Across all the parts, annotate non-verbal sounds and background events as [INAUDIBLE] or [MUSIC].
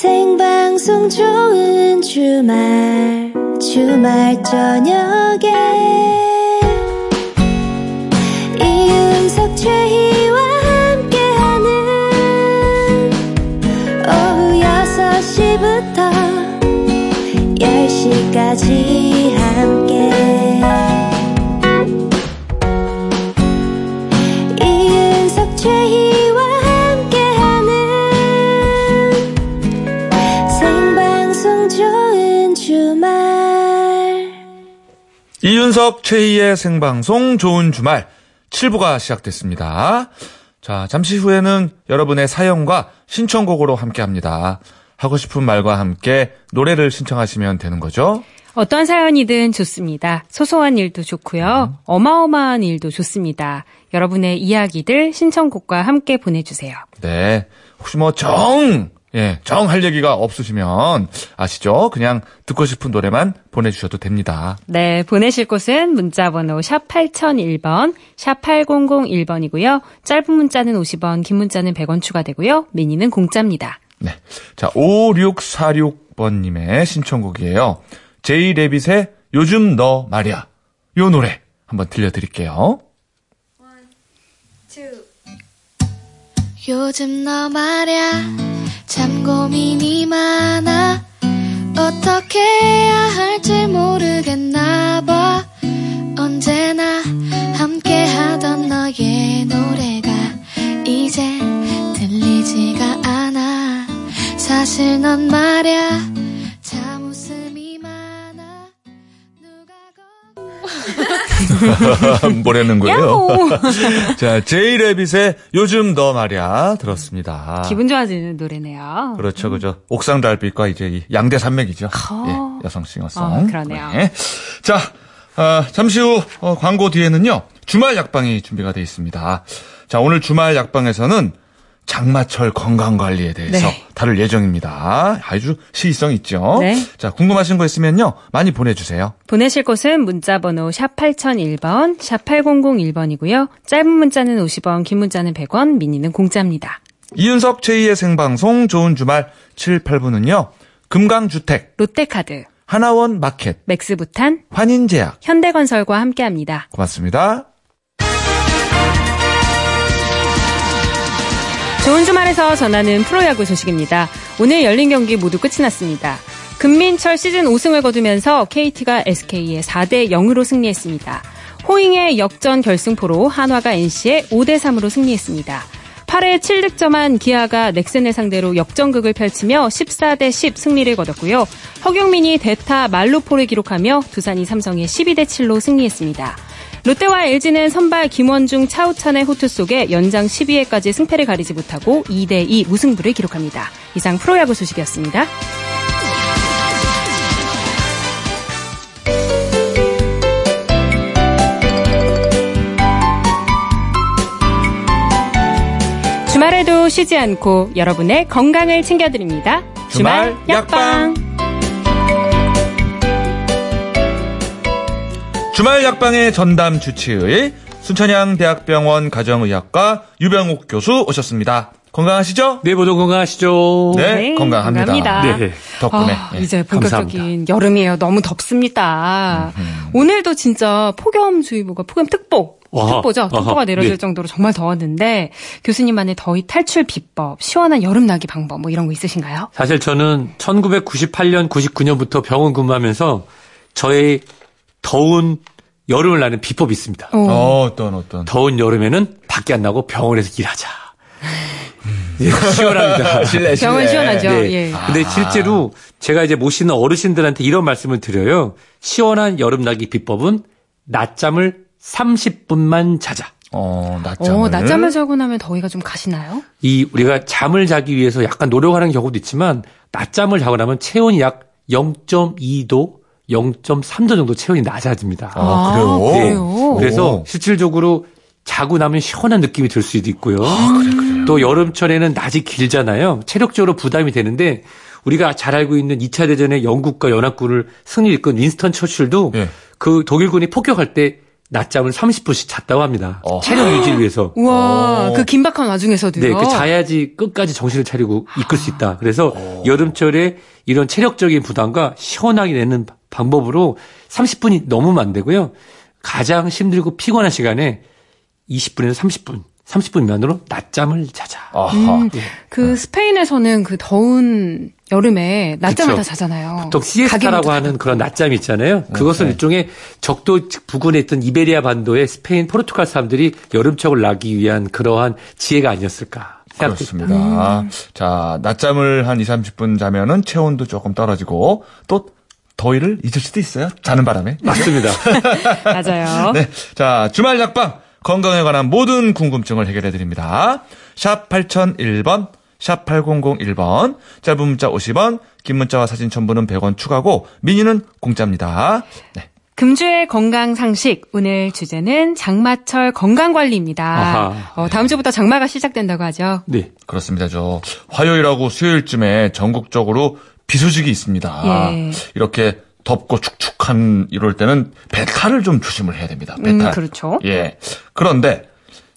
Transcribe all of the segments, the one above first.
생방송 좋은 주말 주말 저녁에 이윤석 최희의 생방송 좋은 주말 7부가 시작됐습니다. 자, 잠시 후에는 여러분의 사연과 신청곡으로 함께 합니다. 하고 싶은 말과 함께 노래를 신청하시면 되는 거죠. 어떤 사연이든 좋습니다. 소소한 일도 좋고요. 어마어마한 일도 좋습니다. 여러분의 이야기들 신청곡과 함께 보내주세요. 네. 혹시 뭐 정, 예, 정 할 얘기가 없으시면 아시죠? 그냥 듣고 싶은 노래만 보내주셔도 됩니다. 네, 보내실 곳은 문자번호 샵 8001번, 샵 8001번이고요. 짧은 문자는 50원, 긴 문자는 100원 추가되고요. 미니는 공짜입니다. 네. 자, 5646번님의 신청곡이에요. 제이 레빗의 요즘 너 말이야. 요 노래 한번 들려드릴게요. 요즘 너 말야 참 고민이 많아. 어떻게 해야 할지 모르겠나 봐. 언제나 함께 하던 너의 노래가 이제 들리지가 않아. 사실 넌 말야 [LAUGHS] 뭐라는 거예요? [LAUGHS] 자, 제이 레빗의 요즘 너 말이야 들었습니다. 기분 좋아지는 노래네요. 그렇죠, 그죠. 옥상 달빛과 이제 이 양대 산맥이죠. 예, 여성 싱어송. 어, 그러네요. 네. 자, 어, 잠시 후 어, 광고 뒤에는요 주말 약방이 준비가 되어 있습니다. 자, 오늘 주말 약방에서는 장마철 건강 관리에 대해서 네. 다룰 예정입니다. 아주 시의성 있죠. 네. 자, 궁금하신 거 있으면요 많이 보내주세요. 보내실 곳은 문자번호 샵 8001번, 샵 8001번이고요. 짧은 문자는 50원, 긴 문자는 100원, 미니는 공짜입니다. 이윤석 제2의 생방송 좋은 주말 7, 8부는요 금강주택, 롯데카드, 하나원 마켓, 맥스부탄, 환인제약 현대건설과 함께합니다. 고맙습니다. 좋은 주말에서 전하는 프로야구 소식입니다. 오늘 열린 경기 모두 끝이 났습니다. 금민철 시즌 5승을 거두면서 KT가 SK에 4대 0으로 승리했습니다. 호잉의 역전 결승포로 한화가 NC에 5대 3으로 승리했습니다. 8회 7득점한 기아가 넥센을 상대로 역전극을 펼치며 14대 10 승리를 거뒀고요. 허경민이 대타 말루포를 기록하며 두산이 삼성에 12대 7로 승리했습니다. 롯데와 LG는 선발 김원중 차우찬의 호투 속에 연장 12회까지 승패를 가리지 못하고 2대2 무승부를 기록합니다. 이상 프로야구 소식이었습니다. 주말에도 쉬지 않고 여러분의 건강을 챙겨드립니다. 주말 약방. 주말 약방의 전담 주치의 순천향 대학병원 가정의학과 유병욱 교수 오셨습니다. 건강하시죠? 네, 모두 건강하시죠? 네, 네, 건강합니다. 건강합니다. 네. 덕분에. 아, 예. 이제 본격적인 여름이에요. 너무 덥습니다. 오늘도 진짜 폭염주의보가 폭염특보, 아하, 특보죠. 아하, 특보가 내려질 네. 정도로 정말 더웠는데 교수님만의 더위 탈출 비법, 시원한 여름 나기 방법 뭐 이런 거 있으신가요? 사실 저는 1998년, 99년부터 병원 근무하면서 저의 더운 여름을 나는 비법이 있습니다. 어. 어, 어떤 어떤. 더운 여름에는 밖에 안 나고 병원에서 일하자. 예, 시원합니다. [LAUGHS] 실내 실내. 병원 시원하죠. 네. 예. 근데 실제로 제가 이제 모시는 어르신들한테 이런 말씀을 드려요. 시원한 여름 나기 비법은 낮잠을 30분만 자자. 어, 낮잠을. 어, 낮잠을 자고 나면 더위가 좀 가시나요? 이 우리가 잠을 자기 위해서 약간 노력하는 경우도 있지만 낮잠을 자고 나면 체온이 약 0.2도, 0.3도 정도 체온이 낮아집니다. 아, 그래요? 아, 그래요? 그래서 오. 실질적으로 자고 나면 시원한 느낌이 들 수도 있고요. 또 여름철에는 낮이 길잖아요. 체력적으로 부담이 되는데 우리가 잘 알고 있는 2차 대전의 영국과 연합군을 승리 이끈 윈스턴 처칠도 예. 그 독일군이 폭격할 때 낮잠을 30분씩 잤다고 합니다. 어허. 체력 유지를 위해서. 우와, 오. 그 긴박한 와중에서도요. 네, 그 자야지 끝까지 정신을 차리고 이끌 수 있다. 그래서 여름철에 이런 체력적인 부담과 시원하게 내는 방법으로 30분이 넘으면 안 되고요. 가장 힘들고 피곤한 시간에 20분에서 30분, 30분 미만으로 낮잠을 자자. 아하. 음, 그 스페인에서는 그 더운 여름에 낮잠을 그쵸. 다 자잖아요. 보통 시에스타라고 하는 그런 낮잠이 있잖아요. 그것은 네. 일종의 적도 부근에 있던 이베리아 반도의 스페인, 포르투갈 사람들이 여름철을 나기 위한 그러한 지혜가 아니었을까 생각됩니다. 그렇습니다. 음. 자, 낮잠을 한 2, 30분 자면은 체온도 조금 떨어지고 또 더위를 잊을 수도 있어요. 자는 바람에. 맞습니다. [LAUGHS] 맞아요. [LAUGHS] 네. 자, 주말 약방 건강에 관한 모든 궁금증을 해결해 드립니다. 샵 8001번, 샵 8001번. 짧은 문자 50원, 긴 문자와 사진 첨부는 100원 추가고 미니는 공짜입니다. 네. 금주의 건강 상식 오늘 주제는 장마철 건강 관리입니다. 어, 다음 주부터 장마가 시작된다고 하죠. 네. 그렇습니다. 저 화요일하고 수요일쯤에 전국적으로 비 소식이 있습니다. 예. 이렇게 덥고 축축한 이럴 때는 배탈을 좀 조심을 해야 됩니다. 배탈. 음, 그렇죠. 예. 그런데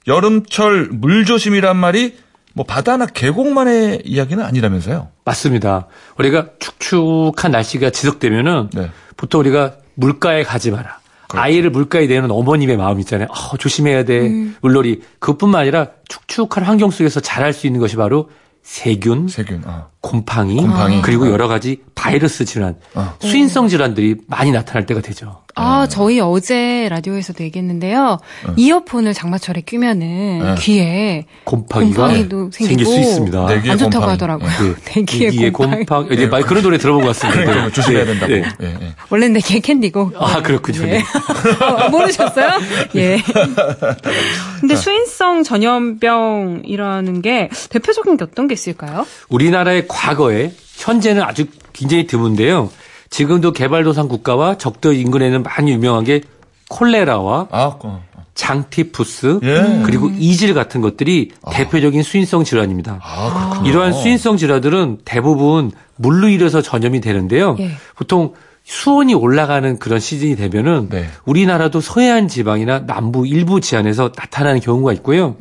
여름철 물 조심이란 말이 뭐 바다나 계곡만의 이야기는 아니라면서요. 맞습니다. 우리가 축축한 날씨가 지속되면은 네. 보통 우리가 물가에 가지 마라. 아이를 물가에 내는 어머님의 마음 있잖아요. 아, 조심해야 돼. 음. 물놀이. 그뿐만 아니라 축축한 환경 속에서 자랄 수 있는 것이 바로 세균, 세균. 어. 곰팡이, 곰팡이. 그리고 여러 가지 바이러스 질환, 어. 수인성 질환들이 많이 나타날 때가 되죠. 아, 저희 어제 라디오에서도 얘기했는데요. 이어폰을 장마철에 끼면은 네. 귀에 곰팡이가 곰팡이도 생길 수 생기고 있습니다. 네. 안 좋다고 곰팡이. 하더라고요. 네. 내귀에 이게 곰팡이. 곰팡, 이제 말 그런 노래 들어본 것 같습니다. 네. 조심해야 네. 된다고. 네. 예, 예. 원래는 내귀에 캔디고. 아, 그렇군요. 네. 네. [LAUGHS] 어, 모르셨어요? 예. [LAUGHS] 근데 수인 성 전염병이라는 게 대표적인 게 어떤 게 있을까요? 우리나라의 과거에 현재는 아주 굉장히 드문데요. 지금도 개발도상 국가와 적도 인근에는 많이 유명한 게 콜레라와 아, 어. 장티푸스 예. 그리고 이질 같은 것들이 대표적인 수인성 질환입니다. 아. 이러한 수인성 질환들은 대부분 물로 인해서 전염이 되는데요. 예. 보통 수온이 올라가는 그런 시즌이 되면은 네. 우리나라도 서해안 지방이나 남부 일부 지안에서 나타나는 경우가 있고요.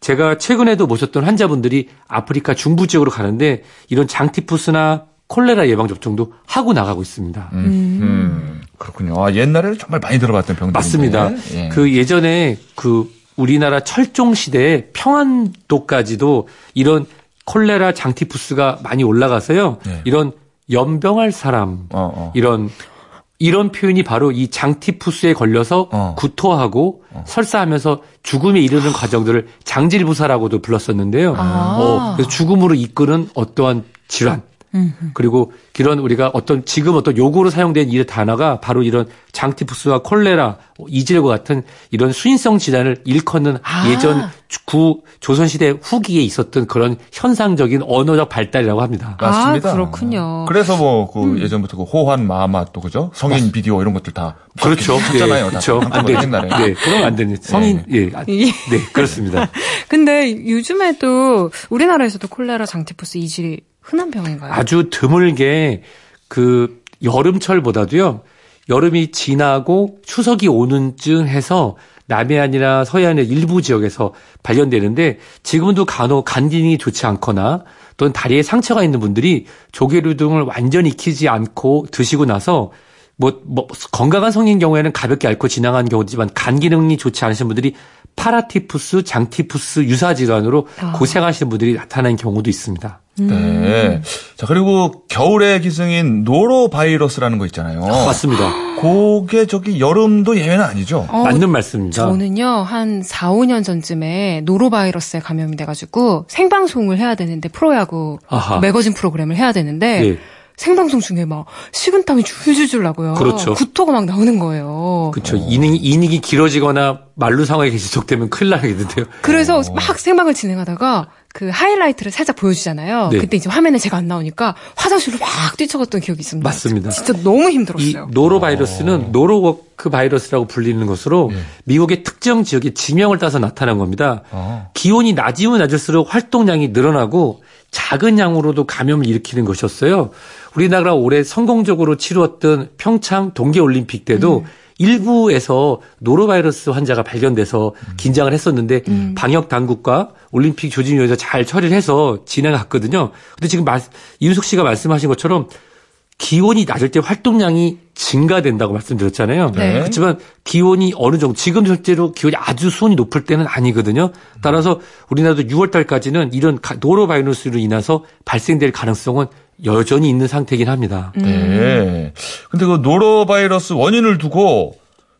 제가 최근에도 모셨던 환자분들이 아프리카 중부 지역으로 가는데 이런 장티푸스나 콜레라 예방 접종도 하고 나가고 있습니다. 음, 음, 그렇군요. 아, 옛날에는 정말 많이 들어봤던 병들. 맞습니다. 그 예전에 그 우리나라 철종 시대에 평안도까지도 이런 콜레라 장티푸스가 많이 올라가서요. 네. 이런 연병할 사람 어, 어. 이런 이런 표현이 바로 이 장티푸스에 걸려서 어. 구토하고 설사하면서 죽음에 이르는 과정들을 장질부사라고도 불렀었는데요. 아. 어, 그래서 죽음으로 이끄는 어떠한 질환. 그리고 이런 우리가 어떤 지금 어떤 요구로 사용된 이 단어가 바로 이런 장티푸스와 콜레라, 이질과 같은 이런 수인성 질환을 일컫는 아. 예전 구 조선시대 후기에 있었던 그런 현상적인 언어적 발달이라고 합니다. 맞습니다. 아, 그렇군요. 그래서 뭐그 예전부터 그 호환 마마 또 그죠? 성인 비디오 이런 것들 다 그렇죠. 했잖아요. 다 그렇죠. 안 한꺼번에 되죠. 옛날에. 네, 그럼 안 되는 성인 예, 아, 예. 네, 그렇습니다. [LAUGHS] 근데 요즘에도 우리나라에서도 콜레라, 장티푸스, 이질이 흔한 병인가요? 아주 드물게 그 여름철보다도요. 여름이 지나고 추석이 오는 쯤 해서 남해안이나 서해안의 일부 지역에서 발견되는데 지금도 간혹 간 기능이 좋지 않거나 또는 다리에 상처가 있는 분들이 조개류 등을 완전히 익히지 않고 드시고 나서 뭐, 뭐 건강한 성인 경우에는 가볍게 앓고 지나가는 경우지만 간 기능이 좋지 않으신 분들이 파라티푸스, 장티푸스 유사 질환으로 아. 고생하시는 분들이 나타나는 경우도 있습니다. 네. 자, 그리고 겨울의 기승인 노로바이러스라는 거 있잖아요. 맞습니다. 그게 저기 여름도 예외는 아니죠? 어, 맞는 말씀입니다. 저는요, 한 4, 5년 전쯤에 노로바이러스에 감염이 돼가지고 생방송을 해야 되는데, 프로야구 아하. 매거진 프로그램을 해야 되는데, 네. 생방송 중에 막 식은땀이 줄줄줄 나고요. 그렇죠. 구토가 막 나오는 거예요. 그렇죠. 이닝이, 이닝이 길어지거나 말루 상황이 지속되면 큰일 나겠는데요. 그래서 막 생방을 진행하다가 그 하이라이트를 살짝 보여주잖아요. 네. 그때 이제 화면에 제가 안 나오니까 화장실로 막 뛰쳐갔던 기억이 있습니다. 맞습니다. 진짜 너무 이 힘들었어요. 노로 바이러스는 노로워크 바이러스라고 불리는 것으로 미국의 특정 지역의 지명을 따서 나타난 겁니다. 어. 기온이 낮으면 낮을수록 활동량이 늘어나고 작은 양으로도 감염을 일으키는 것이었어요. 우리나라가 올해 성공적으로 치루었던 평창 동계올림픽 때도 일부에서 노로바이러스 환자가 발견돼서 긴장을 했었는데 방역 당국과 올림픽 조직위원회에서 잘 처리를 해서 진행했거든요. 근데 지금 말, 이윤석 씨가 말씀하신 것처럼 기온이 낮을 때 활동량이 증가된다고 말씀드렸잖아요. 네. 그렇지만 기온이 어느 정도 지금 실제로 기온이 아주 수온이 높을 때는 아니거든요. 따라서 우리나라도 6월 달까지는 이런 가- 노로바이러스로 인해서 발생될 가능성은 여전히 있는 상태이긴 합니다. 네. 근데 그 노로바이러스 원인을 두고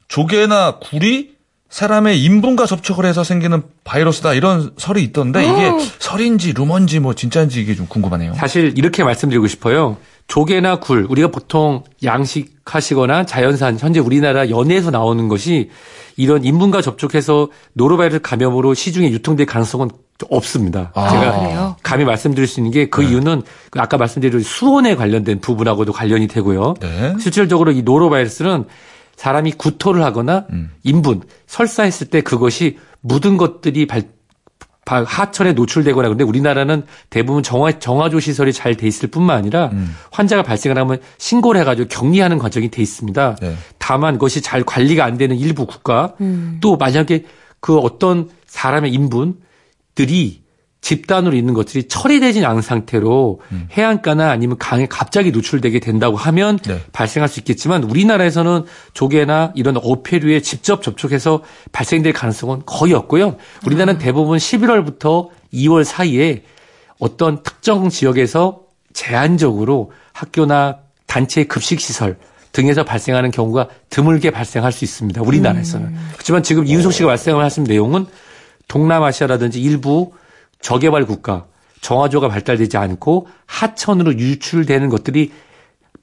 조개나 굴이 사람의 인분과 접촉을 해서 생기는 바이러스다 이런 설이 있던데 이게 설인지 루머인지 뭐 진짜인지 이게 좀 궁금하네요. 사실 이렇게 말씀드리고 싶어요. 조개나 굴, 우리가 보통 양식하시거나 자연산, 현재 우리나라 연해에서 나오는 것이 이런 인분과 접촉해서 노로바이러스 감염으로 시중에 유통될 가능성은 없습니다. 아, 제가 그래요? 감히 말씀드릴 수 있는 게그 네. 이유는 그 아까 말씀드린 수온에 관련된 부분하고도 관련이 되고요. 네. 실질적으로 이 노로바이러스는 사람이 구토를 하거나 음. 인분, 설사했을 때 그것이 묻은 것들이 발, 바- 하천에 노출되거나 근데 우리나라는 대부분 정화, 정화조 시설이 잘 돼 있을 뿐만 아니라 음. 환자가 발생을 하면 신고를 해가지고 격리하는 과정이 돼 있습니다. 네. 다만 그것이 잘 관리가 안 되는 일부 국가 또 만약에 그 어떤 사람의 인분 들이 집단으로 있는 것들이 처리되지 않은 상태로 해안가나 아니면 강에 갑자기 노출되게 된다고 하면 네. 발생할 수 있겠지만 우리나라에서는 조개나 이런 어패류에 직접 접촉해서 발생될 가능성은 거의 없고요. 우리나라는 대부분 11월부터 2월 사이에 어떤 특정 지역에서 제한적으로 학교나 단체 급식 시설 등에서 발생하는 경우가 드물게 발생할 수 있습니다. 우리나라에서는. 그렇지만 지금 이윤석 씨가 말씀하신 내용은 동남아시아라든지 일부 저개발 국가 정화조가 발달되지 않고 하천으로 유출되는 것들이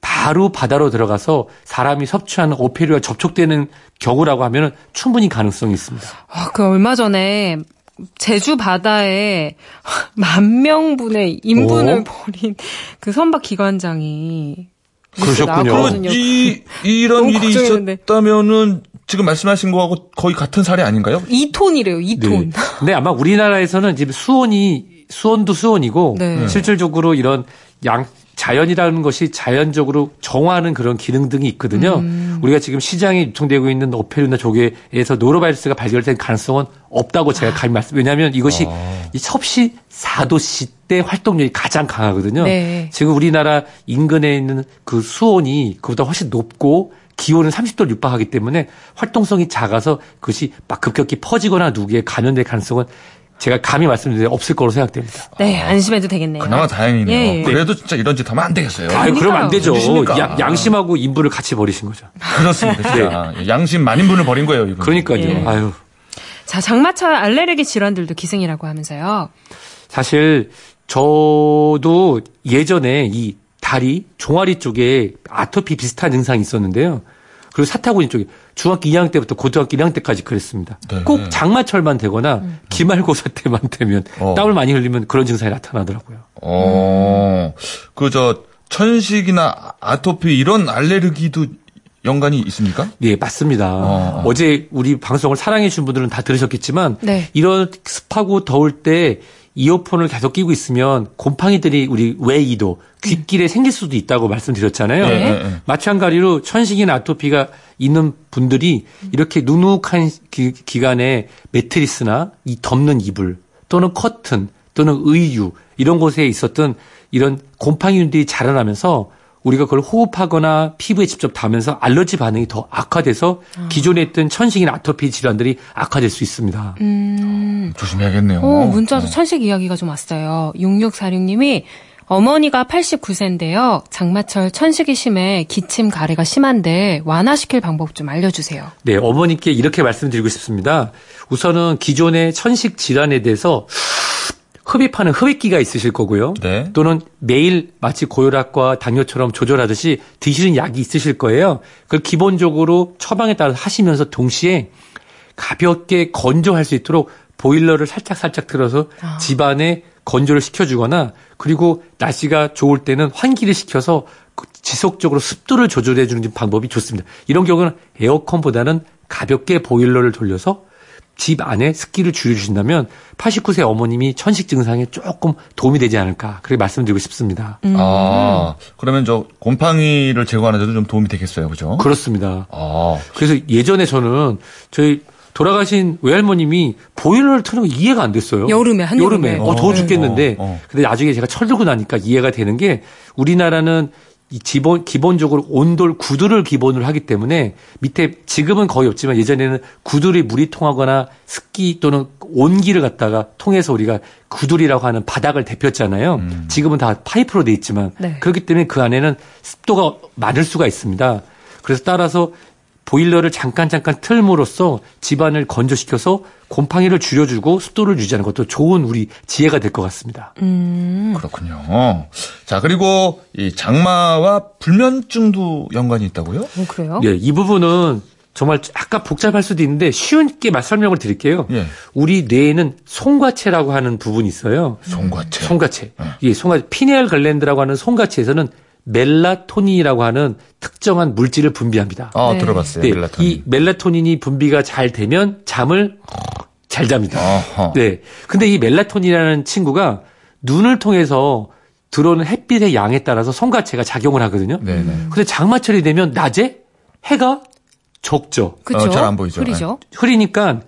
바로 바다로 들어가서 사람이 섭취하는 오페류와 접촉되는 경우라고 하면 충분히 가능성이 있습니다. 아, 그 얼마 전에 제주 바다에 만 명분의 인분을 오. 버린 그 선박 기관장이 그러셨군요. 이 이런 일이. 있었다면은 지금 말씀하신 거하고 거의 같은 사례 아닌가요? 2톤이래요, 2톤. 네. 근데 아마 우리나라에서는 지금 수온이 수온도 수온이고 네. 실질적으로 이런 양 자연이라는 것이 자연적으로 정화하는 그런 기능 등이 있거든요. 음. 우리가 지금 시장에 유통되고 있는 오페류나 조개에서 노로바이러스가 발견된 가능성은 없다고 제가 감히 말씀. 왜냐하면 이것이 이 섭씨 4도씨 때 활동력이 가장 강하거든요. 네. 지금 우리나라 인근에 있는 그 수온이 그보다 훨씬 높고 기온은 30도를 육박하기 때문에 활동성이 작아서 그것이 막 급격히 퍼지거나 누구에 감염될 가능성은 제가 감히 말씀드리는데 없을 거로 생각됩니다. 네, 안심해도 되겠네요. 그나마 다행이네요. 예, 예. 그래도 진짜 이런 짓 하면 안 되겠어요. 아유, 그러면 안 되죠. 그러니까요. 양- 양심하고 인부를 같이 버리신 거죠. 그렇습니다. 진짜 양심 만인분을 버린 거예요. 이분. 그러니까요. 예. 아유. 자, 장마철 알레르기 질환들도 기승이라고 하면서요. 사실 저도 예전에 이 다리, 종아리 쪽에 아토피 비슷한 증상이 있었는데요. 그리고 사타구니 쪽에 중학교 2학년 때부터 고등학교 1학년 때까지 그랬습니다. 네. 꼭 장마철만 되거나 기말고사 때만 되면 어. 땀을 많이 흘리면 그런 증상이 나타나더라고요. 어, 그저 천식이나 아토피 이런 알레르기도 연관이 있습니까? 네, 맞습니다. 어. 어. 제 우리 방송을 사랑해 주신 분들은 다 들으셨겠지만 네. 이런 습하고 더울 때 이어폰을 계속 끼고 있으면 곰팡이들이 우리 외이도 귓길에 생길 수도 있다고 말씀드렸잖아요. 네, 네, 네. 마찬가지로 천식이나 아토피가 있는 분들이 이렇게 누눅한 기, 기간에 매트리스나 이 덮는 이불 또는 커튼 또는 의유 이런 곳에 있었던 이런 곰팡이들이 자라나면서 우리가 그걸 호흡하거나 피부에 직접 닿으면서 알러지 반응이 더 악화돼서 기존에 있던 천식이나 아토피 질환들이 악화될 수 있습니다. 조심해야겠네요. 어, 문자도 천식 이야기가 좀 왔어요. 6646님이 어머니가 89세인데요. 장마철 천식이 심해 기침 가래가 심한데 완화시킬 방법 좀 알려주세요. 네, 어머니께 이렇게 말씀드리고 싶습니다. 우선은 기존의 천식 질환에 대해서 흡입하는 흡입기가 있으실 거고요. 네. 또는 매일 마치 고혈압과 당뇨처럼 조절하듯이 드시는 약이 있으실 거예요. 그걸 기본적으로 처방에 따라 하시면서 동시에 가볍게 건조할 수 있도록 보일러를 살짝 살짝 틀어서 집안에 건조를 시켜주거나 그리고 날씨가 좋을 때는 환기를 시켜서 그 지속적으로 습도를 조절해 주는 방법이 좋습니다. 이런 경우는 에어컨보다는 가볍게 보일러를 돌려서 집 안에 습기를 줄여주신다면 89세 어머님이 천식 증상에 조금 도움이 되지 않을까 그렇게 말씀드리고 싶습니다. 음. 아, 그러면 저 곰팡이를 제거하는 데도 좀 도움이 되겠어요. 그죠? 그렇습니다. 아, 그래서 예전에 저는 저희 돌아가신 외할머님이 보일러를 트는 거 이해가 안 됐어요. 여름에, 한여름에. 여름에. 어, 더워 어, 죽겠는데. 어, 어. 근데 나중에 제가 철들고 나니까 이해가 되는 게 우리나라는 이 기본 기본적으로 온돌 구두를 기본으로 하기 때문에 밑에 지금은 거의 없지만 예전에는 구두리 물이 통하거나 습기 또는 온기를 갖다가 통해서 우리가 구두리라고 하는 바닥을 데폈잖아요. 지금은 다 파이프로 돼 있지만 네. 그렇기 때문에 그 안에는 습도가 많을 수가 있습니다. 그래서 따라서 보일러를 잠깐 잠깐 틀므로써 집안을 건조시켜서 곰팡이를 줄여주고 습도를 유지하는 것도 좋은 우리 지혜가 될 것 같습니다. 음. 그렇군요. 자, 그리고 이 장마와 불면증도 연관이 있다고요? 어, 그래요? 네, 이 부분은 정말 약간 복잡할 수도 있는데 쉽게 말 설명을 드릴게요. 예. 우리 뇌에는 송과체라고 하는 부분이 있어요. 송과체. 송과체. 이 송과 피네얼 글랜드라고 하는 송과체에서는 멜라토닌이라고 하는 특정한 물질을 분비합니다. 아, 네. 들어봤어요. 네, 멜라토닌. 이 멜라토닌이 분비가 잘 되면 잠을 잘 잡니다. 어허. 네. 근데 이 멜라토닌이라는 친구가 눈을 통해서 들어오는 햇빛의 양에 따라서 송과체가 작용을 하거든요. 네네. 근데 장마철이 되면 낮에 해가 적죠. 그쵸? 어, 잘안 보이죠. 흐리죠? 흐리니까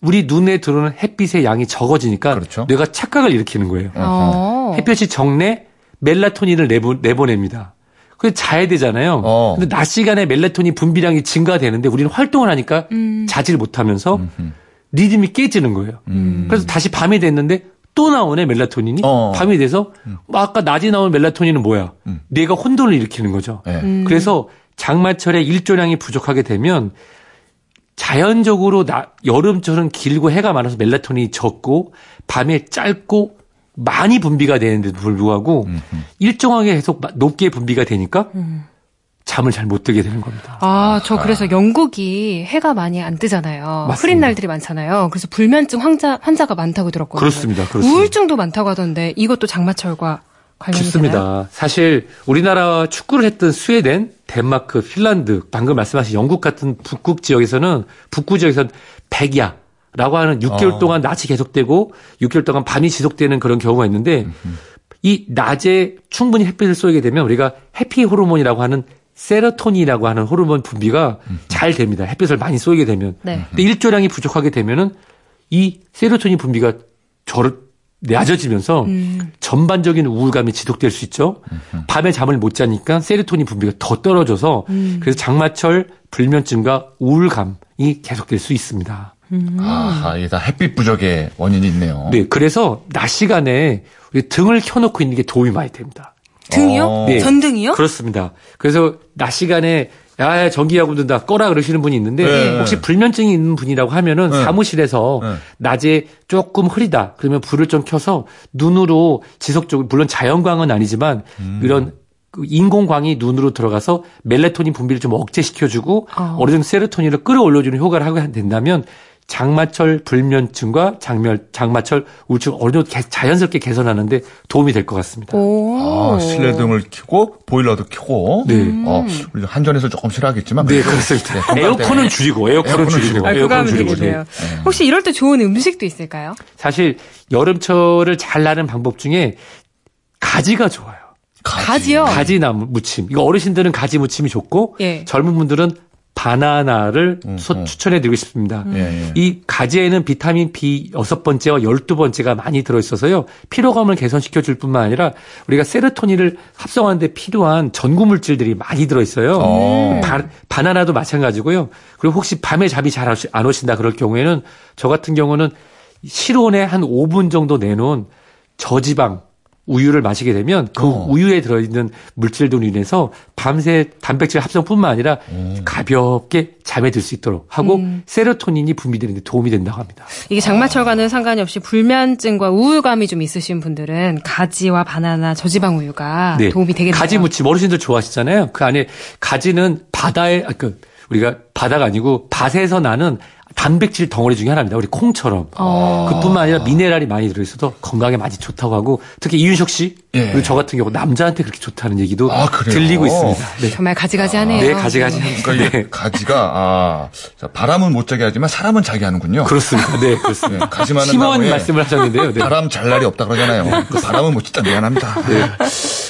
우리 눈에 들어오는 햇빛의 양이 적어지니까 그렇죠. 뇌가 착각을 일으키는 거예요. 어. 햇볕이 적내 멜라토닌을 내보, 내보냅니다. 그래서 자야 되잖아요. 어. 근데 낮 시간에 멜라토닌 분비량이 증가되는데 우리는 활동을 하니까 음. 자질 못하면서 리듬이 깨지는 거예요. 음. 그래서 다시 밤이 됐는데 또 나오네 멜라토닌이 어. 밤이 돼서 뭐 아까 낮에 나온 멜라토닌은 뭐야? 음. 뇌가 혼돈을 일으키는 거죠. 네. 음. 그래서 장마철에 일조량이 부족하게 되면 자연적으로 나, 여름철은 길고 해가 많아서 멜라토닌이 적고 밤에 짧고 많이 분비가 되는데도 불구하고 일정하게 계속 마- 높게 분비가 되니까 잠을 잘 못 들게 되는 겁니다. 아, 저 그래서 영국이 해가 많이 안 뜨잖아요. 맞습니다. 흐린 날들이 많잖아요. 그래서 불면증 환자, 환자가 많다고 들었거든요. 그렇습니다. 그렇습니다. 우울증도 많다고 하던데 이것도 장마철과 관련이? 좋습니다. 사실 우리나라 축구를 했던 스웨덴, 덴마크, 핀란드, 방금 말씀하신 영국 같은 북극 지역에서는 북구 지역에서는 백야 라고 하는 6개월 어. 동안 낮이 계속되고 6개월 동안 밤이 지속되는 그런 경우가 있는데 이 낮에 충분히 햇빛을 쏘게 되면 우리가 해피 호르몬이라고 하는 세로토닌이라고 하는 호르몬 분비가 잘 됩니다. 햇빛을 많이 쏘게 되면. 네. 근데 일조량이 부족하게 되면은 이 세로토닌 분비가 저를 낮아지면서 음. 전반적인 우울감이 지속될 수 있죠. 밤에 잠을 못 자니까 세로토닌 분비가 더 떨어져서 음. 그래서 장마철 불면증과 우울감이 계속될 수 있습니다. 음. 아하, 이게 다 햇빛 부족의 원인이 있네요. 네, 그래서 낮 시간에 우리 등을 켜놓고 있는 게 도움이 많이 됩니다. 등이요? 어. 네. 전등이요? 그렇습니다. 그래서 낮 시간에 야, 전기야구 든다 꺼라 그러시는 분이 있는데 네. 혹시 불면증이 있는 분이라고 하면은 네. 사무실에서 네. 낮에 조금 흐리다 그러면 불을 좀 켜서 눈으로 지속적으로 물론 자연광은 아니지만 음. 이런 그 인공광이 눈으로 들어가서 멜라토닌 분비를 좀 억제시켜주고 어. 어느 정도 세로토닌을 끌어올려주는 효과를 하게 된다면 장마철 불면증과 장멸, 장마철 우울증 어느 정도 개- 자연스럽게 개선하는데 도움이 될 것 같습니다. 오. 아, 실내 등을 켜고 보일러도 켜고. 네. 어, 우리 한전에서 조금 싫어하겠지만. 네, 그렇습니다. 네, 에어컨은. 줄이고, 에어컨은 에어컨은 줄이고. 아, 에어컨은 하면 줄이고. 네. 혹시 이럴 때 좋은 음식도 있을까요? 사실 여름철을 잘 나는 방법 중에 가지가 좋아요. 가지 요? 가지 나무 무침. 이거 어르신들은 가지 무침이 좋고 예. 젊은 분들은 바나나를 음, 소- 음. 추천해 드리고 싶습니다. 예, 예. 이 가지에는 비타민 B 6번째와 12번째가 많이 들어 있어서요. 피로감을 개선시켜 줄 뿐만 아니라 우리가 세로토닌을 합성하는데 필요한 전구 물질들이 많이 들어 있어요. 어. 바, 바나나도 마찬가지고요. 그리고 혹시 밤에 잠이 잘 안 오신다 그럴 경우에는 저 같은 경우는 실온에 한 5분 정도 내놓은 저지방 우유를 마시게 되면 그 어. 우유에 들어있는 물질들로 인해서 밤새 단백질 합성뿐만 아니라 가볍게 잠에 들 수 있도록 하고 음. 세로토닌이 분비되는 데 도움이 된다고 합니다. 이게 장마철과는 상관이 없이 불면증과 우울감이 좀 있으신 분들은 가지와 바나나, 저지방 우유가 네. 도움이 되겠네요. 가지 무침 어르신들 좋아하시잖아요. 그 안에 가지는 바다에 아, 그 우리가 바다가 아니고 밭에서 나는 단백질 덩어리 중에 하나입니다. 우리 콩처럼. 어. 그뿐만 아니라 미네랄이 많이 들어있어서 건강에 많이 좋다고 하고 특히 이윤석 씨, 예. 그리고 저 같은 경우 남자한테 그렇게 좋다는 얘기도 아? 들리고 있습니다. 네. 정말 가지가지하네요. 네, 가지가지. 그러니까 네. 이 가지가 아 자, 바람은 못 자게 하지만 사람은 자게 하는군요. 그렇습니다. 네, 그렇습니다. 네, 가지 많은 심오한 나무에 말씀을 하셨는데요. 네. 바람 잘 날이 없다 그러잖아요. 그 바람은 못 쳤다 미안합니다. 네.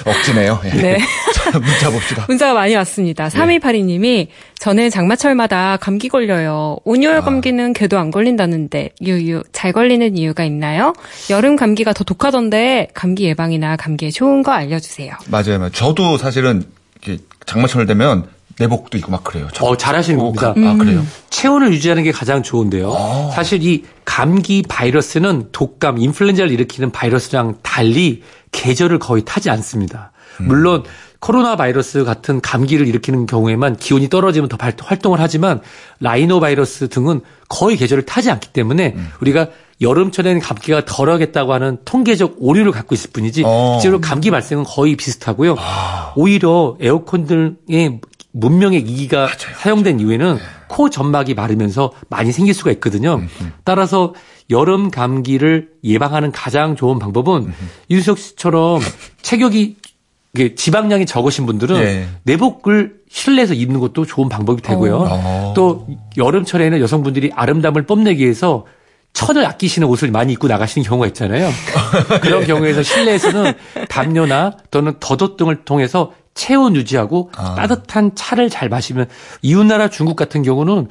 억지네요. 예. 네. [LAUGHS] 자, 문자 봅시다. 문자가 많이 왔습니다. 3282님이 저는 장마철마다 감기 걸려요. 온열 감기는 걔도 안 걸린다는데 유유 잘 걸리는 이유가 있나요? 여름 감기가 더 독하던데 감기 예방이나 감기 에 좋은 거 알려주세요. 맞아요. 맞아요. 저도 사실은 장마철 되면 내복도 있고 막 그래요. 저- 어, 잘하시는 어, 겁니다. 가- 아, 그래요? 체온을 유지하는 게 가장 좋은데요. 아. 사실 이 감기 바이러스는 독감, 인플루엔자를 일으키는 바이러스랑 달리 계절을 거의 타지 않습니다. 음. 물론 코로나 바이러스 같은 감기를 일으키는 경우에만 기온이 떨어지면 더 발- 활동을 하지만 라이노 바이러스 등은 거의 계절을 타지 않기 때문에 음. 우리가 여름철에는 감기가 덜하겠다고 하는 통계적 오류를 갖고 있을 뿐이지 어. 실제로 감기 발생은 거의 비슷하고요. 아. 오히려 에어컨 등의 문명의 기기가 사용된 이후에는 네. 코 점막이 마르면서 많이 생길 수가 있거든요. 음, 따라서 여름 감기를 예방하는 가장 좋은 방법은 음, 윤석 씨처럼 체격이 이게 지방량이 적으신 분들은 예. 내복을 실내에서 입는 것도 좋은 방법이 되고요. 어. 또 여름철에는 여성분들이 아름다움을 뽐내기 위해서 천을 아끼시는 옷을 많이 입고 나가시는 경우가 있잖아요. [LAUGHS] 그런 경우에서 실내에서는 담요나 또는 더덧 등을 통해서 체온 유지하고 아. 따뜻한 차를 잘 마시면 이웃나라 중국 같은 경우는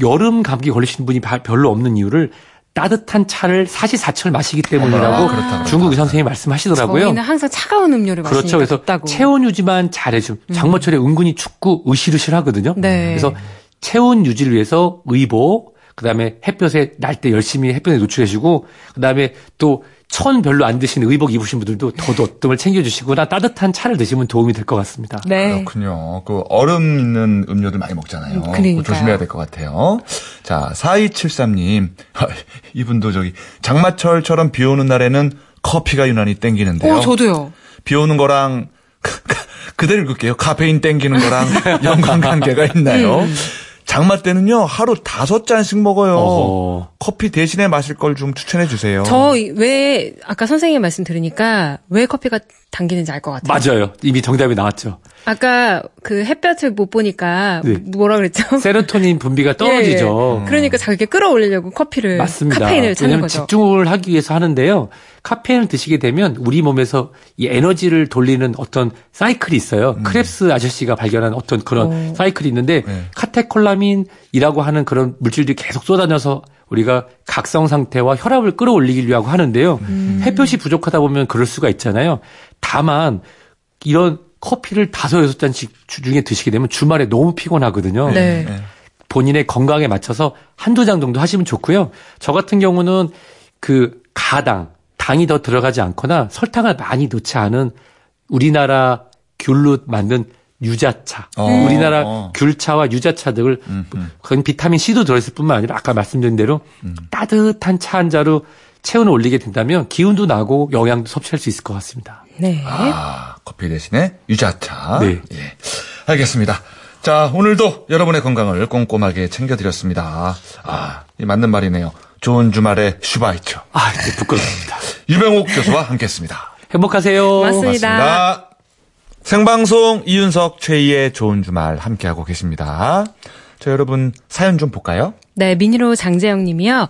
여름 감기 걸리시는 분이 바- 별로 없는 이유를 따뜻한 차를 사시사철 마시기 때문이라고 아. 중국 의사 선생님이 말씀하시더라고요. 저희는 항상 차가운 음료를 마시니까 그렇죠. 그래서 덥다고. 체온 유지만 잘해주면 장마철에 은근히 춥고 으실으실 하거든요. 네. 그래서 체온 유지를 위해서 의복, 그다음에 햇볕에 날 때 열심히 햇볕에 노출해주고, 그다음에 또 천 별로 안 드시는 의복 입으신 분들도 더덧 등을 챙겨주시거나 따뜻한 차를 드시면 도움이 될 것 같습니다. 네. 그렇군요. 그 얼음 있는 음료들 많이 먹잖아요. 그러니까요. 조심해야 될 것 같아요. 자, 4273님. [LAUGHS] 이분도 저기 장마철처럼 비 오는 날에는 커피가 유난히 땡기는데요. 어, 저도요. 비 오는 거랑 [LAUGHS] 그대로 읽을게요. 카페인 땡기는 거랑 [LAUGHS] 연관관계가 있나요? 음. 장마 때는요 하루 다섯 잔씩 먹어요. 어허. 커피 대신에 마실 걸 좀 추천해 주세요. 저 왜 아까 선생님 말씀 들으니까 왜 커피가 당기는지 알 것 같아요. 맞아요. 이미 정답이 나왔죠. 아까 그 햇볕을 못 보니까 네. 뭐라 그랬죠? [LAUGHS] 세로토닌 분비가 떨어지죠. 예, 예. 그러니까 자기가 끌어올리려고 커피를 맞습니다. 카페인을 찾는 왜냐하면 거죠. 집중을 하기 위해서 하는데요. 카페인을 드시게 되면 우리 몸에서 이 에너지를 돌리는 어떤 사이클이 있어요. 크랩스 아저씨가 발견한 어떤 그런 오. 사이클이 있는데 네. 카테콜라민이라고 하는 그런 물질들이 계속 쏟아져서 우리가 각성 상태와 혈압을 끌어올리려고 하는데요. 음. 햇볕이 부족하다 보면 그럴 수가 있잖아요. 다만 이런 커피를 다섯 여섯 잔씩 주중에 드시게 되면 주말에 너무 피곤하거든요. 네. 네. 본인의 건강에 맞춰서 한두 장 정도 하시면 좋고요. 저 같은 경우는 그 가당, 당이 더 들어가지 않거나 설탕을 많이 넣지 않은 우리나라 귤로 만든 유자차, 어. 우리나라 어. 귤차와 유자차 등을 음, 음. 그건 비타민 C도 들어있을 뿐만 아니라 아까 말씀드린 대로 따뜻한 차한 자루 체온을 올리게 된다면 기운도 나고 영양도 섭취할 수 있을 것 같습니다. 네. 아, 커피 대신에 유자차. 네. 예. 알겠습니다. 자, 오늘도 여러분의 건강을 꼼꼼하게 챙겨드렸습니다. 아, 이 맞는 말이네요. 좋은 주말에 슈바이처. 아, 네, 부끄럽습니다. [LAUGHS] 유병옥 교수와 함께 했습니다. 행복하세요. 맞습니다. 고맙습니다. 생방송 이윤석 최희의 좋은 주말 함께하고 계십니다. 자, 여러분 사연 좀 볼까요? 네, 미니로 장재영 님이요.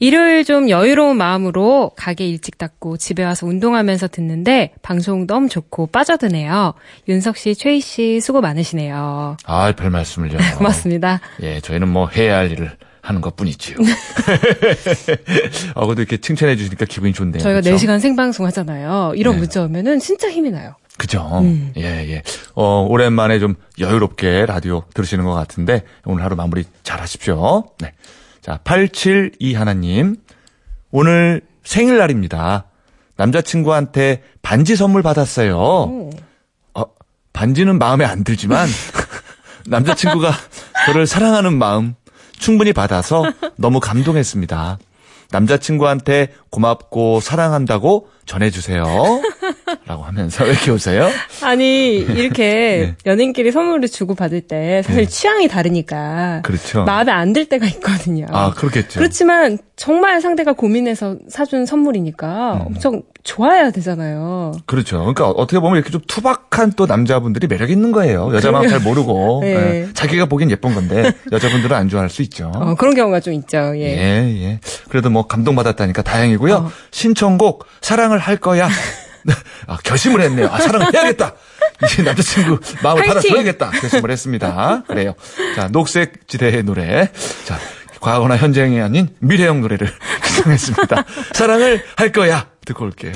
일요일 좀 여유로운 마음으로 가게 일찍 닫고 집에 와서 운동하면서 듣는데 방송 너무 좋고 빠져드네요. 윤석 씨, 최희 씨 수고 많으시네요. 아, 별 말씀을요. [LAUGHS] 고맙습니다. 예, 저희는 뭐 해야 할 일을 하는 것 뿐이지요. [LAUGHS] 어, 그래도 이렇게 칭찬해 주시니까 기분이 좋네요. 저희가 그쵸? 4시간 생방송 하잖아요. 이런 네. 문자 오면은 진짜 힘이 나요. 그죠. 음. 예, 예. 어, 오랜만에 좀 여유롭게 라디오 들으시는 것 같은데, 오늘 하루 마무리 잘 하십시오. 네. 자, 872 하나님. 오늘 생일날입니다. 남자친구한테 반지 선물 받았어요. 오. 어, 반지는 마음에 안 들지만, [LAUGHS] 남자친구가 저를 사랑하는 마음 충분히 받아서 너무 감동했습니다. 남자친구한테 고맙고 사랑한다고 전해주세요. [LAUGHS] 라고 하면서 왜 이렇게 웃어요? 아니 이렇게 [LAUGHS] 네. 연인끼리 선물을 주고 받을 때 사실 네. 취향이 다르니까 그렇죠. 마음에 안 들 때가 있거든요. 아, 그렇겠죠. 그렇지만 정말 상대가 고민해서 사준 선물이니까 음. 엄청 좋아야 되잖아요. 그렇죠. 그러니까 어떻게 보면 이렇게 좀 투박한 또 남자분들이 매력 있는 거예요. 여자 마음 잘 모르고. [LAUGHS] 네. 예. 자기가 보기엔 예쁜 건데 여자분들은 안 좋아할 수 있죠. 어, 그런 경우가 좀 있죠. 예. 예, 예. 그래도 뭐 감동받았다니까 다행이고 요. 어. 신청곡 사랑을 할 거야. [LAUGHS] 아, 결심을 했네요. 아, 사랑을 해야겠다. 이제 남자친구 마음을! 받아줘야겠다. 결심을 했습니다. 그래요. 자, 녹색 지대의 노래. 자, 과거나 현재형이 아닌 미래형 노래를 [LAUGHS] 구성했습니다. 사랑을 할 거야. 듣고 올게요.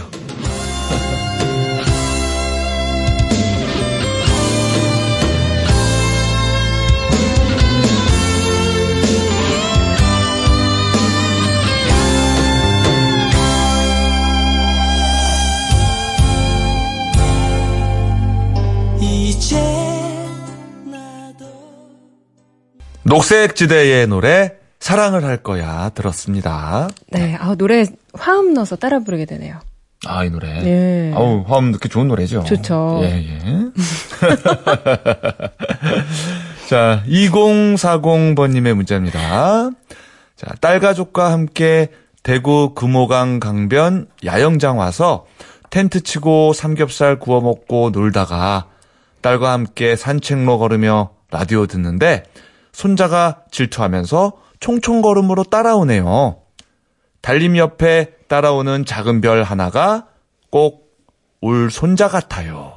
녹색 지대의 노래 사랑을 할 거야 들었습니다. 네, 아, 노래 화음 넣어서 따라 부르게 되네요. 아, 이 노래. 네. 아우, 화음 듣기 좋은 노래죠. 좋죠. 예, 예. [LAUGHS] 자, 2040번님의 문자입니다. 자, 딸 가족과 함께 대구 금호강 강변 야영장 와서 텐트 치고 삼겹살 구워 먹고 놀다가 딸과 함께 산책로 걸으며 라디오 듣는데 손자가 질투하면서 총총걸음으로 따라오네요. 달림 옆에 따라오는 작은 별 하나가 꼭 울 손자 같아요.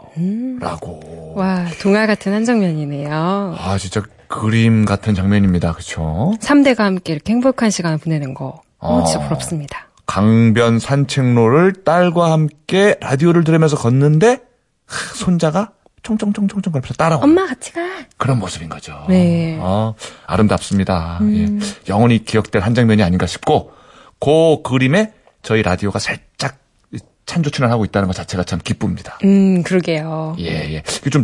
라고. 와, 동화 같은 한 장면이네요. 아, 진짜 그림 같은 장면입니다. 그쵸? 3대가 함께 이렇게 행복한 시간을 보내는 거. 어, 어. 진짜 부럽습니다. 강변 산책로를 딸과 함께 라디오를 들으면서 걷는데 하, 손자가 총총총총총 걸면서 따라오는 엄마 같이 가. 그런 모습인 거죠. 네. 음. 아, 아름답습니다. 예. 영원히 기억될 한 장면이 아닌가 싶고 그 그림에 저희 라디오가 살짝 찬조 출연하고 있다는 것 자체가 참 기쁩니다. 음, 그러게요. 예, 예. 좀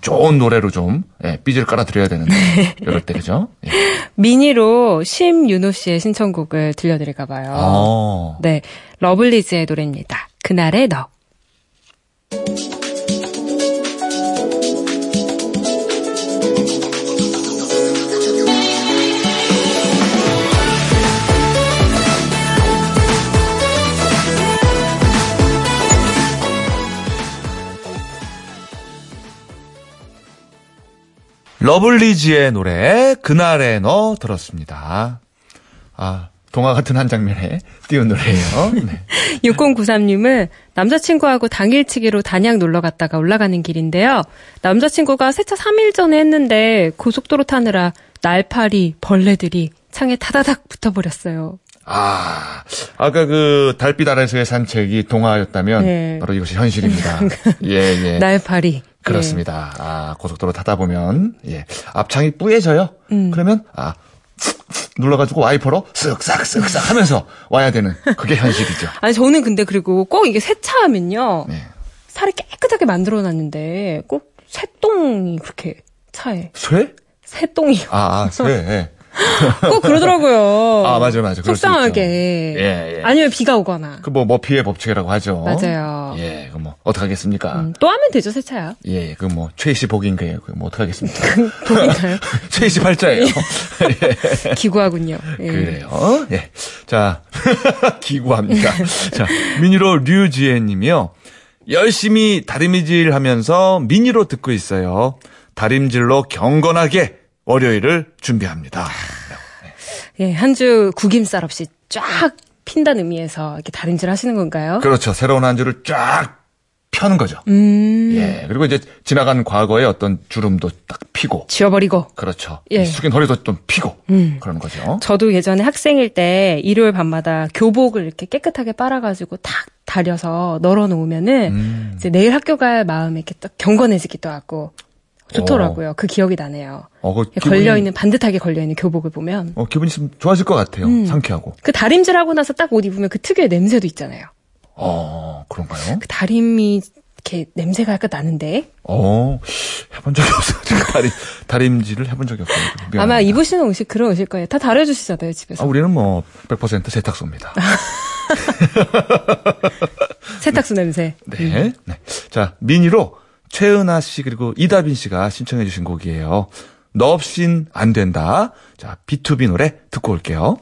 좋은 노래로 좀 예, 삐지를 깔아드려야 되는데 [LAUGHS] 이럴 때 그죠? 예. 미니로 심윤호 씨의 신청곡을 들려드릴까 봐요. 어. 네, 러블리즈의 노래입니다. 그날의 너. 러블리즈의 노래 그날의 너 들었습니다. 아 동화 같은 한 장면에 띄운 노래예요. 네. [LAUGHS] 6093님은 남자친구하고 당일치기로 단양 놀러 갔다가 올라가는 길인데요. 남자친구가 세차 3일 전에 했는데 고속도로 타느라 날파리, 벌레들이 창에 타다닥 붙어버렸어요. 아 아까 그 달빛 아래서의 산책이 동화였다면 네. 바로 이것이 현실입니다. [LAUGHS] 예 예. 날파리. 그렇습니다. 아, 고속도로 타다 보면, 예, 앞창이 뿌얘져요. 음. 그러면, 아, [TSK] 눌러가지고 와이퍼로 쓱싹, 쓱싹 하면서 와야 되는, 그게 현실이죠. 아니 저는 근데 그리고 꼭 이게 세차하면요. 네. 살이 깨끗하게 만들어 놨는데 꼭 새똥이 그렇게 차에 쇠? 새똥이 아, 아, 쇠. 예. [LAUGHS] 꼭 그러더라고요. 아, 맞아요, 맞아요. 속상하게. 예, 예. 아니면 비가 오거나. 그 뭐, 머피의 법칙이라고 하죠. 맞아요. 예, 그 뭐, 어떡하겠습니까? 음, 또 하면 되죠 세차야. 예, 그 뭐, 최희씨 복인 거예요. 그 뭐, 어떡하겠습니까? 보인가요? [LAUGHS] 최희씨 팔자예요. [LAUGHS] 예. 기구하군요. 예. 그래요. 예. 자, 기구합니다. 자, 미니로 류지혜 님이요. 열심히 다림질 하면서 미니로 듣고 있어요. 다림질로 경건하게 월요일을 준비합니다. 예, 한 주 구김살 없이 쫙 핀다는 의미에서 이렇게 다림질 하시는 건가요? 그렇죠. 새로운 한 주를 쫙 펴는 거죠. 음, 예. 그리고 이제 지나간 과거의 어떤 주름도 딱 피고. 지워버리고. 그렇죠. 예. 음. 이 숙인 허리도 좀 피고. 그러는 거죠. 저도 예전에 학생일 때 일요일 밤마다 교복을 이렇게 깨끗하게 빨아가지고 탁 다려서 널어놓으면은 음. 이제 내일 학교 갈 마음이 이렇게 딱 경건해지기도 하고 좋더라고요. 그 기억이 나네요. 어, 그 기분이- 걸려있는, 반듯하게 걸려있는 교복을 보면. 어, 기분이 좀 좋아질 것 같아요. 음. 상쾌하고. 그 다림질 하고 나서 딱 옷 입으면 그 특유의 냄새도 있잖아요. 어, 그런가요? 그 다림이 이렇게 냄새가 약간 나는데. 어, 해본 적이 없어요. [LAUGHS] 다림, 다림질을 해본 적이 없어요. 미안합니다. 아마 입으시는 옷이 그런 옷일 거예요. 다 다려주시잖아요, 집에서. 아, 우리는 뭐, 100% 세탁소입니다. [LAUGHS] 세탁소 냄새. [LAUGHS] 네. 네. 자, 미니로 최은아 씨 그리고 이다빈 씨가 신청해 주신 곡이에요. 너 없인 안 된다. 자, B2B 노래 듣고 올게요.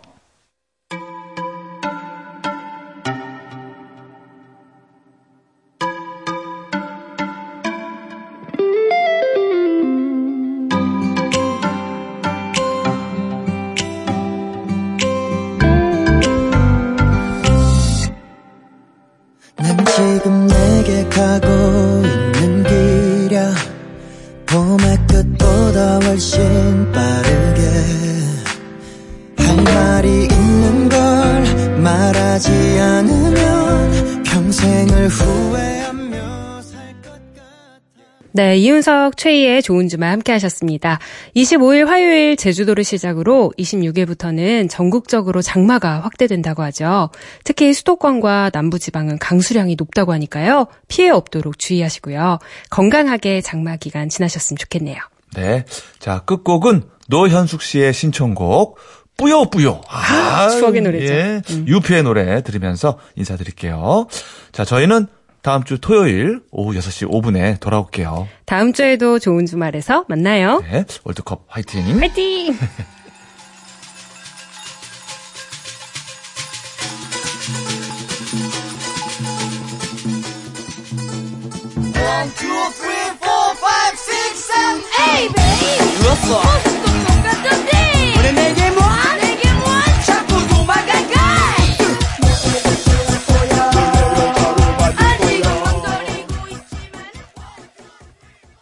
네, 이윤석 최희의 좋은 주말 함께 하셨습니다. 25일 화요일 제주도를 시작으로 26일부터는 전국적으로 장마가 확대된다고 하죠. 특히 수도권과 남부지방은 강수량이 높다고 하니까요. 피해 없도록 주의하시고요. 건강하게 장마 기간 지나셨으면 좋겠네요. 네. 자, 끝곡은 노현숙 씨의 신청곡 뿌요뿌요. 아, 추억의 노래죠. 예. 유피의 노래 들으면서 인사드릴게요. 자, 저희는 다음 주 토요일 오후 6시 5분에 돌아올게요. 다음 주에도 좋은 주말에서 만나요. 네. 월드컵 화이팅! 화이팅! 울었어 똑같던데 왜 내게 뭐하는